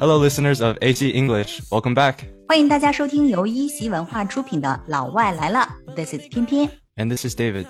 Hello, listeners of AC English. Welcome back. 欢迎大家收听由一席文化出品的《老外来了》，This is 翩翩。And this is David.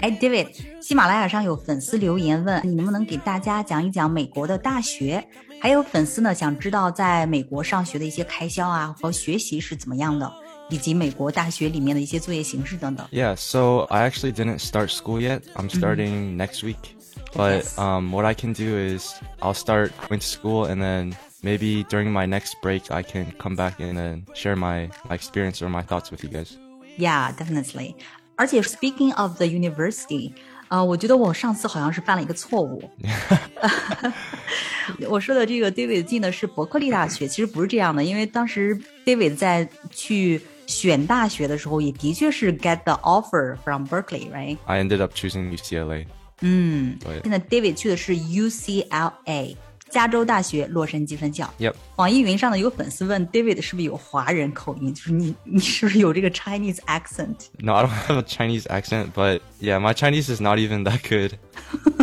哎，David，喜马拉雅上有粉丝留言问你能不能给大家讲一讲美国的大学，还有粉丝呢想知道在美国上学的一些开销啊和学习是怎么样的，以及美国大学里面的一些作业形式等等。Yeah, so I actually didn't start school yet. I'm mm-hmm. starting next week. But um, what I can do is I'll start going to school and then maybe during my next break I can come back and then share my, my experience or my thoughts with you guys. Yeah, definitely. 而且 speaking of the university，呃，我觉得我上次好像是犯了一个错误。我说的这个 David 进的是伯克利大学，其实不是这样的，因为当时 David 在去选大学的时候，也的确是 get the offer from Berkeley，right？ I ended up choosing UCLA. 嗯，对现在 David 去的是 UCLA， 加州大学洛杉矶分校。 Yep. 网易云上呢有粉丝问 David 是不是有华人口音，就是你你是不是有这个 Chinese accent？ No, I don't have a Chinese accent, but yeah, my Chinese is not even that good.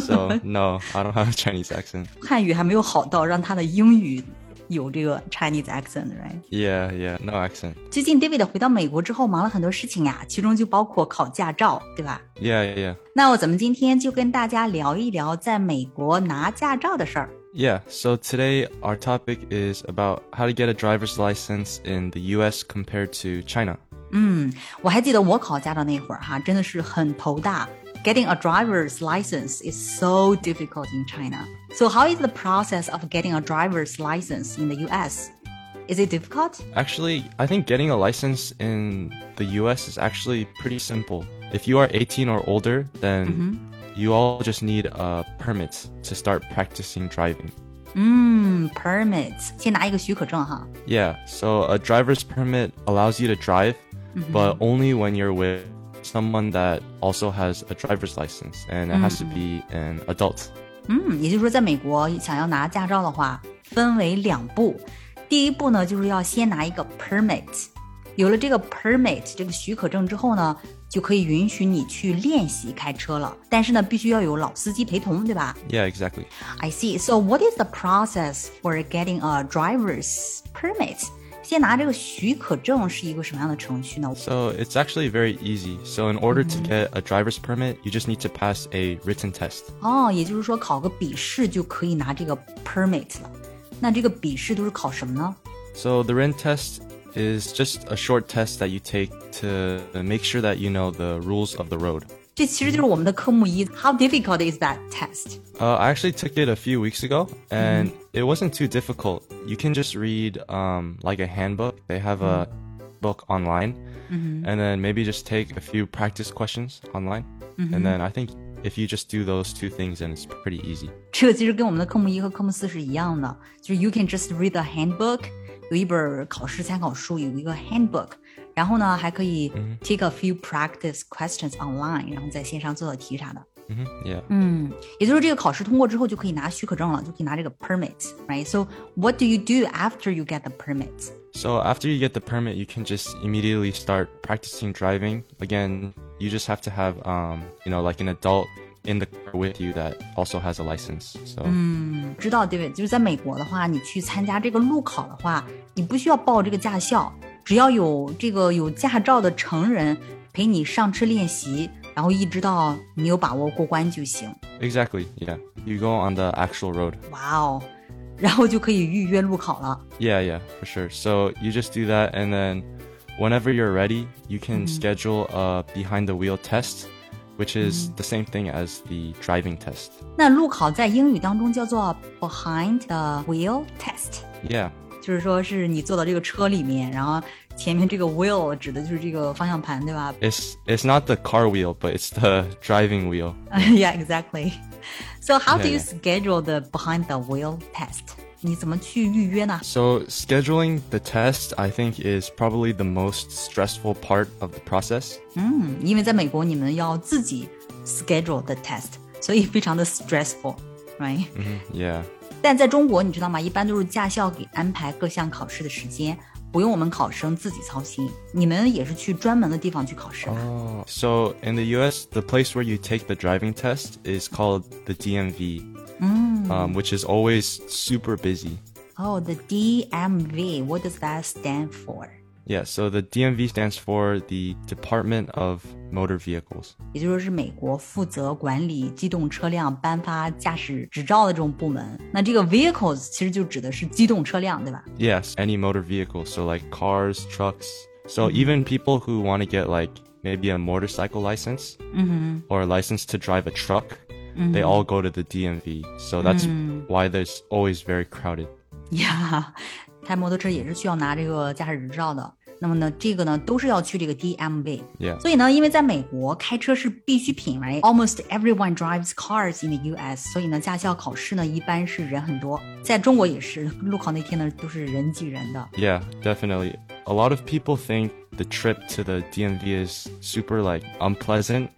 So no, I don't have a Chinese accent. 汉语还没有好到让他的英语有这个 Chinese accent，right？ Yeah, yeah, no accent. 最近 David 回到美国之后忙了很多事情呀，其中就包括考驾照，对吧？ Yeah, yeah, yeah. 那我咱们今天就跟大家聊一聊在美国拿驾照的事儿。 Yeah, so today our topic is about how to get a driver's license in the US compared to China. 嗯，我还记得我考驾照那会儿哈，真的是很头大。Getting a driver's license is so difficult in China. So how is the process of getting a driver's license in the US? Is it difficult? Actually, I think getting a license in the US is actually pretty simple. If you are 18 or older, then you all just need a permit to start practicing driving. 嗯，permit，先拿一个许可证哈。 Yeah, so a driver's permit allows you to drive, but only when you're with someone that also has a driver's license, and it has to be an adult. 嗯，也就是说，在美国想要拿驾照的话，分为两步。第一步呢，就是要先拿一个 permit，有了这个 permit 这个许可证之后呢， 就可以允许你去练习开车了。但是呢，必须要有老司机陪同，对吧 Yeah, exactly. ？I see. So what is the process for getting a driver's permit？先拿这个许可证是一个什么样的程序呢？ So it's actually very easy. So in order to get a driver's permit, you just need to pass a written test. 哦，也就是说考个笔试就可以拿这个 permit 了。那这个笔试都是考什么呢？ So the written test is just a short test that you take to make sure that you know the rules of the road. 这其实就是我们的科目一。How difficult is that test？ Uh, I actually took it a few weeks ago, and it wasn't too difficult. You can just read um, like a handbook. They have a book online, and then maybe just take a few practice questions online. And then I think if you just do those two things, then it's pretty easy. 这个其实跟我们的科目一和科目四是一样的，就是 you can just read the handbook， 有一本考试参考书，有一个 handbook，然后呢还可以 take a few practice questions online，然后在线上做做题啥的。 hmm Yeah. 嗯，也就是这个考试通过之后就可以拿许可证了，就可以拿这个 permit，right？So what do you do after you get the permit？ So after you get the permit, you can just immediately start practicing driving. Again, you just have to have, um, you know, like an adult in the car with you that also has a license. So 知道对不对？就是在美国的话，你去参加这个路考的话，你不需要报这个驾校，只要有这个有驾照的成人陪你上车练习，然后一直到你有把握过关就行。 exactly, yeah. You go on the actual road. 哇哦，然后就可以预约路考了。 Yeah, yeah, for sure. So you just do that, and then whenever you're ready, you can schedule a behind the wheel test, which is the same thing as the driving test. 那路考在英语当中叫做 behind the wheel test， Yeah, 就是说是你坐到这个车里面，然后前面这个 wheel 指的就是这个方向盘，对吧 it's it's not the car wheel, but it's the driving wheel. yeah, exactly. So how do Yeah, you yeah. schedule the behind the wheel test? 你怎么去预约呢？ So scheduling the test, I think, is probably the most stressful part of the process. 嗯，因为在美国你们要自己 schedule the test，所以非常的 stressful，right？、 Yeah. 但在中国，你知道吗？一般都是驾校给安排各项考试的时间，不用我们考生自己操心。你们也是去专门的地方去考试吧？ Oh, so in the U.S., the place where you take the driving test is called the DMV, um, which is always super busy. Oh, the DMV. What does that stand for? Yeah, so the DMV stands for the Department of Motor Vehicles. 也就是说是美国负责管理机动车辆颁发驾驶执照的这种部门。那这个 vehicles 其实就指的是机动车辆，对吧？ Yes, any motor vehicle, so like cars, trucks. So even people who want to get like maybe a motorcycle license or a license to drive a truck, they all go to the DMV. So that's why there's always very crowded. 呀，开摩托车也是需要拿这个驾驶执照的。那么呢，这个呢都是要去这个 DMV。 Yeah. 所以呢，因为在美国开车是必需品，right？Almost everyone drives cars in the U.S. 所以呢，驾校考试呢一般是人很多。在中国也是，路考那天呢都是人挤人的。 Yeah, definitely. A lot of people think the trip to the DMV is super like unpleasant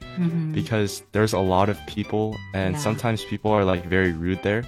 because there's a lot of people and Yeah. sometimes people are like very rude there.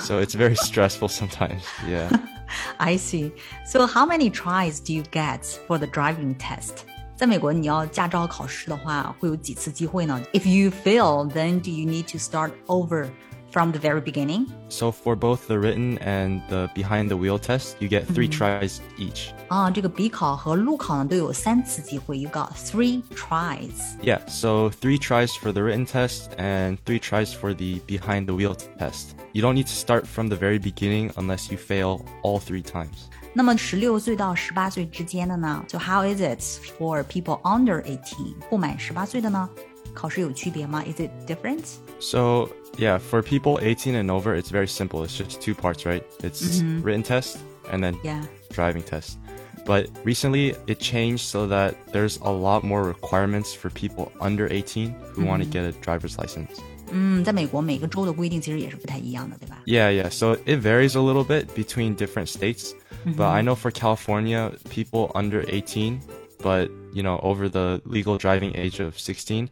so it's very stressful sometimes. Yeah. I see. So how many tries do you get for the driving test? 在美国，你要驾照考试的话，会有几次机会呢？If you fail, then do you need to start over from the very beginning? So for both the written and the behind the wheel test, you get 3 tries each. 啊，这个笔考和路考呢都有三次机会，you got three tries. Yeah, so 3 tries for the written test and 3 tries for the behind the wheel test. You don't need to start from the very beginning unless you fail all 3 times. 那么十六岁到十八岁之间的呢？So how is it for people under eighteen？不满十八岁的呢？ 考试有区别吗？Is it different？ So yeah, for people 18 and over, it's very simple. It's just two parts, right? It's written test and then Yeah. driving test. But recently it changed so that there's a lot more requirements for people under 18 who want to get a driver's license. 嗯，在美国每个州的规定其实也是不太一样的，对吧？ Yeah, yeah. So it varies a little bit between different states. But I know for California, people under 18, but you know, over the legal driving age of 16,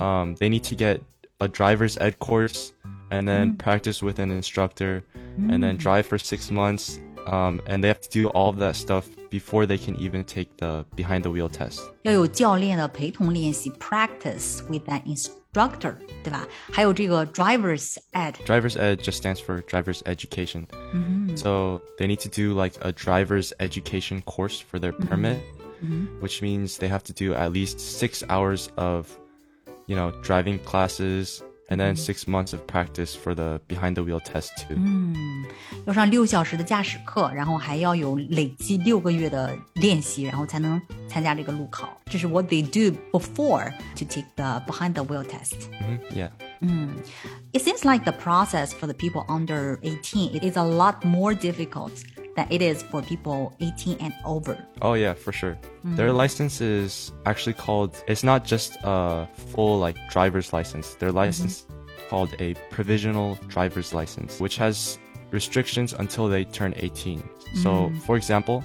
um, they need to get a driver's ed course and then practice with an instructor and then drive for six months. Um, and they have to do all of that stuff before they can even take the behind the wheel test. 要有教练的陪同练习，practice with an instructor，对吧？还有这个 driver's ed， Driver's ed just stands for driver's education. So they need to do like a driver's education course for their permit, which means they have to do at least six hours of, you know, driving classes and then six months of practice for the behind the wheel test too. 要上六小时的驾驶课，然后还要有累计六个月的练习，然后才能参加这个路考。这是 what they do before to take the behind the wheel test。 Mhm, Yeah. It seems like the process for the people under 18 it is a lot more difficult than it is for people 18 and over. Oh yeah, for sure. Mm-hmm. Their license is actually called. It's not just a full like driver's license. Their mm-hmm. license called a provisional driver's license, which has restrictions until they turn 18. So, mm-hmm. for example,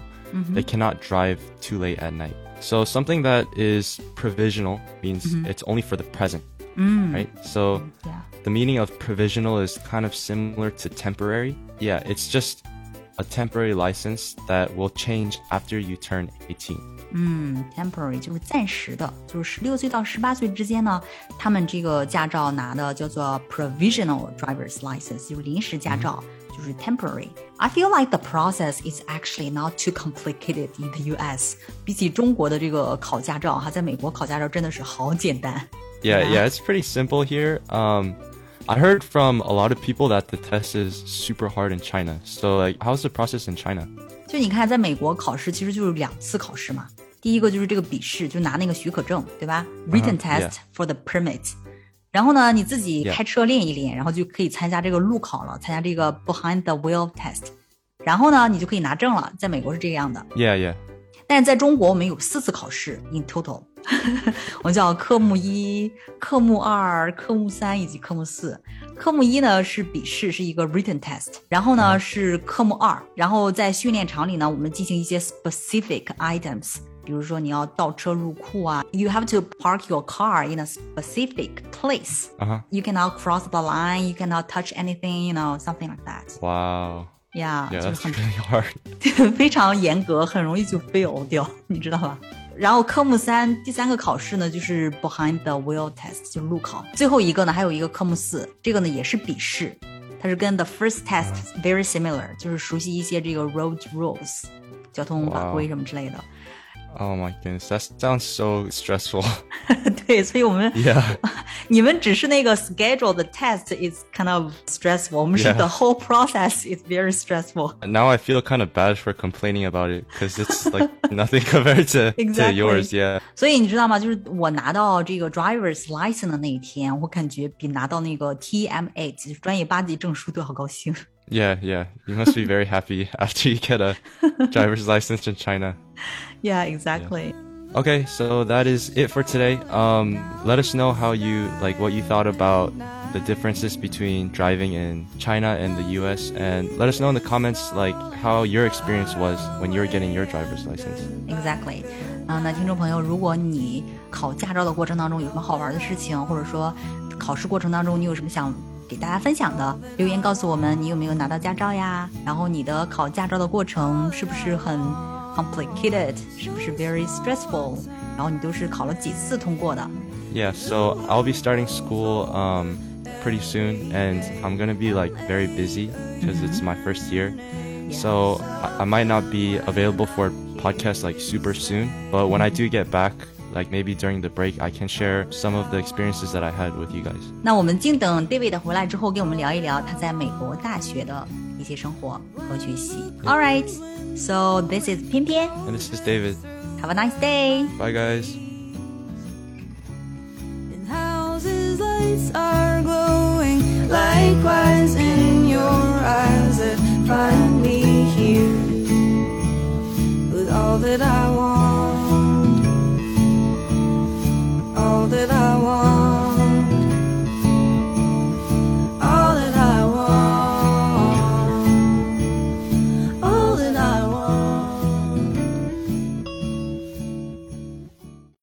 they cannot drive too late at night. So something that is provisional means it's only for the present, mm. right? So Yeah. the meaning of provisional is kind of similar to temporary. Yeah, it's just a temporary license that will change after you turn 18. temporary 就是暂时的，就是十六岁到十八岁之间呢，他们这个驾照拿的叫做 provisional driver's license，就是临时驾照，就是 temporary。I feel like the process is actually not too complicated in the U.S. 比起中国的这个考驾照哈，在美国考驾照真的是好简单。 Yeah, Yeah. yeah, it's pretty simple here. Um, I heard from a lot of people that the test is super hard in China. So, like, how's the process in China? 就你看，在美国考试其实就是两次考试嘛。第一个就是这个笔试，就拿那个许可证，对吧？Written test yeah. for the permit。然后呢，你自己 Yeah. 开车练一练，然后就可以参加这个路考了，参加这个 behind the wheel test。然后呢，你就可以拿证了。在美国是这样的， Yeah, yeah. 但是在中国我们有四次考试 in total，我们叫科目一、科目二、科目三以及科目四。科目一呢是笔试，是一个 written test，然后呢是科目二，然后在训练场里呢，我们进行一些 specific items，比如说你要倒车入库啊，you have to park your car in a specific place。Uh huh. You cannot cross the line, you cannot touch anything, you know, something like that. Wow. 呀，就是很，非常严格，很容易就被熬掉，你知道吧？然后科目三第三个考试呢，就是 behind the wheel test，就是路考。最后一个呢，还有一个科目四，这个呢也是笔试，它是跟 the first test very similar，就是熟悉一些这个 road rules，交通法规什么之类的。Oh my goodness, that sounds so stressful. 对，所以我们 Yeah. 你们只是那个 schedule the test is kind of stressful，我们是 Yeah. the whole process is very stressful。 Now I feel kind of bad for complaining about it because it's like nothing compared to, Exactly. to yours. Yeah. 所以你知道吗？就是我拿到这个 driver's license 的那一天，我感觉比拿到那个 TM8 就是专业八级证书都要高兴。 Yeah, yeah. You must be very happy after you get a driver's license in China. Yeah, exactly. Okay, so that is it for today. Um, let us know how you like what you thought about the differences between driving in China and the US and let us know in the comments like how your experience was when you were getting your driver's license. Exactly，啊、那听众朋友，如果你考驾照的过程当中有什么好玩的事情，或者说考试过程当中你有什么想给大家分享的，留言告诉我们，你有没有拿到驾照呀？然后你的考驾照的过程是不是很 complicated，是不是 very stressful？然后你都是考了几次通过的？ Yeah, so I'll be starting school um, pretty soon, and I'm gonna be like very busy because it's my first year. So I, I might not be available for podcasts like super soon, but when I do get back, like maybe during the break, I can share some of the experiences that I had with you guys. 那我们静等 David 回来之后，跟我们聊一聊他在美国大学的 all right so this is 翩翩，and this is David. Have a nice day. Bye, guys. And houses lights are glowing, likewise in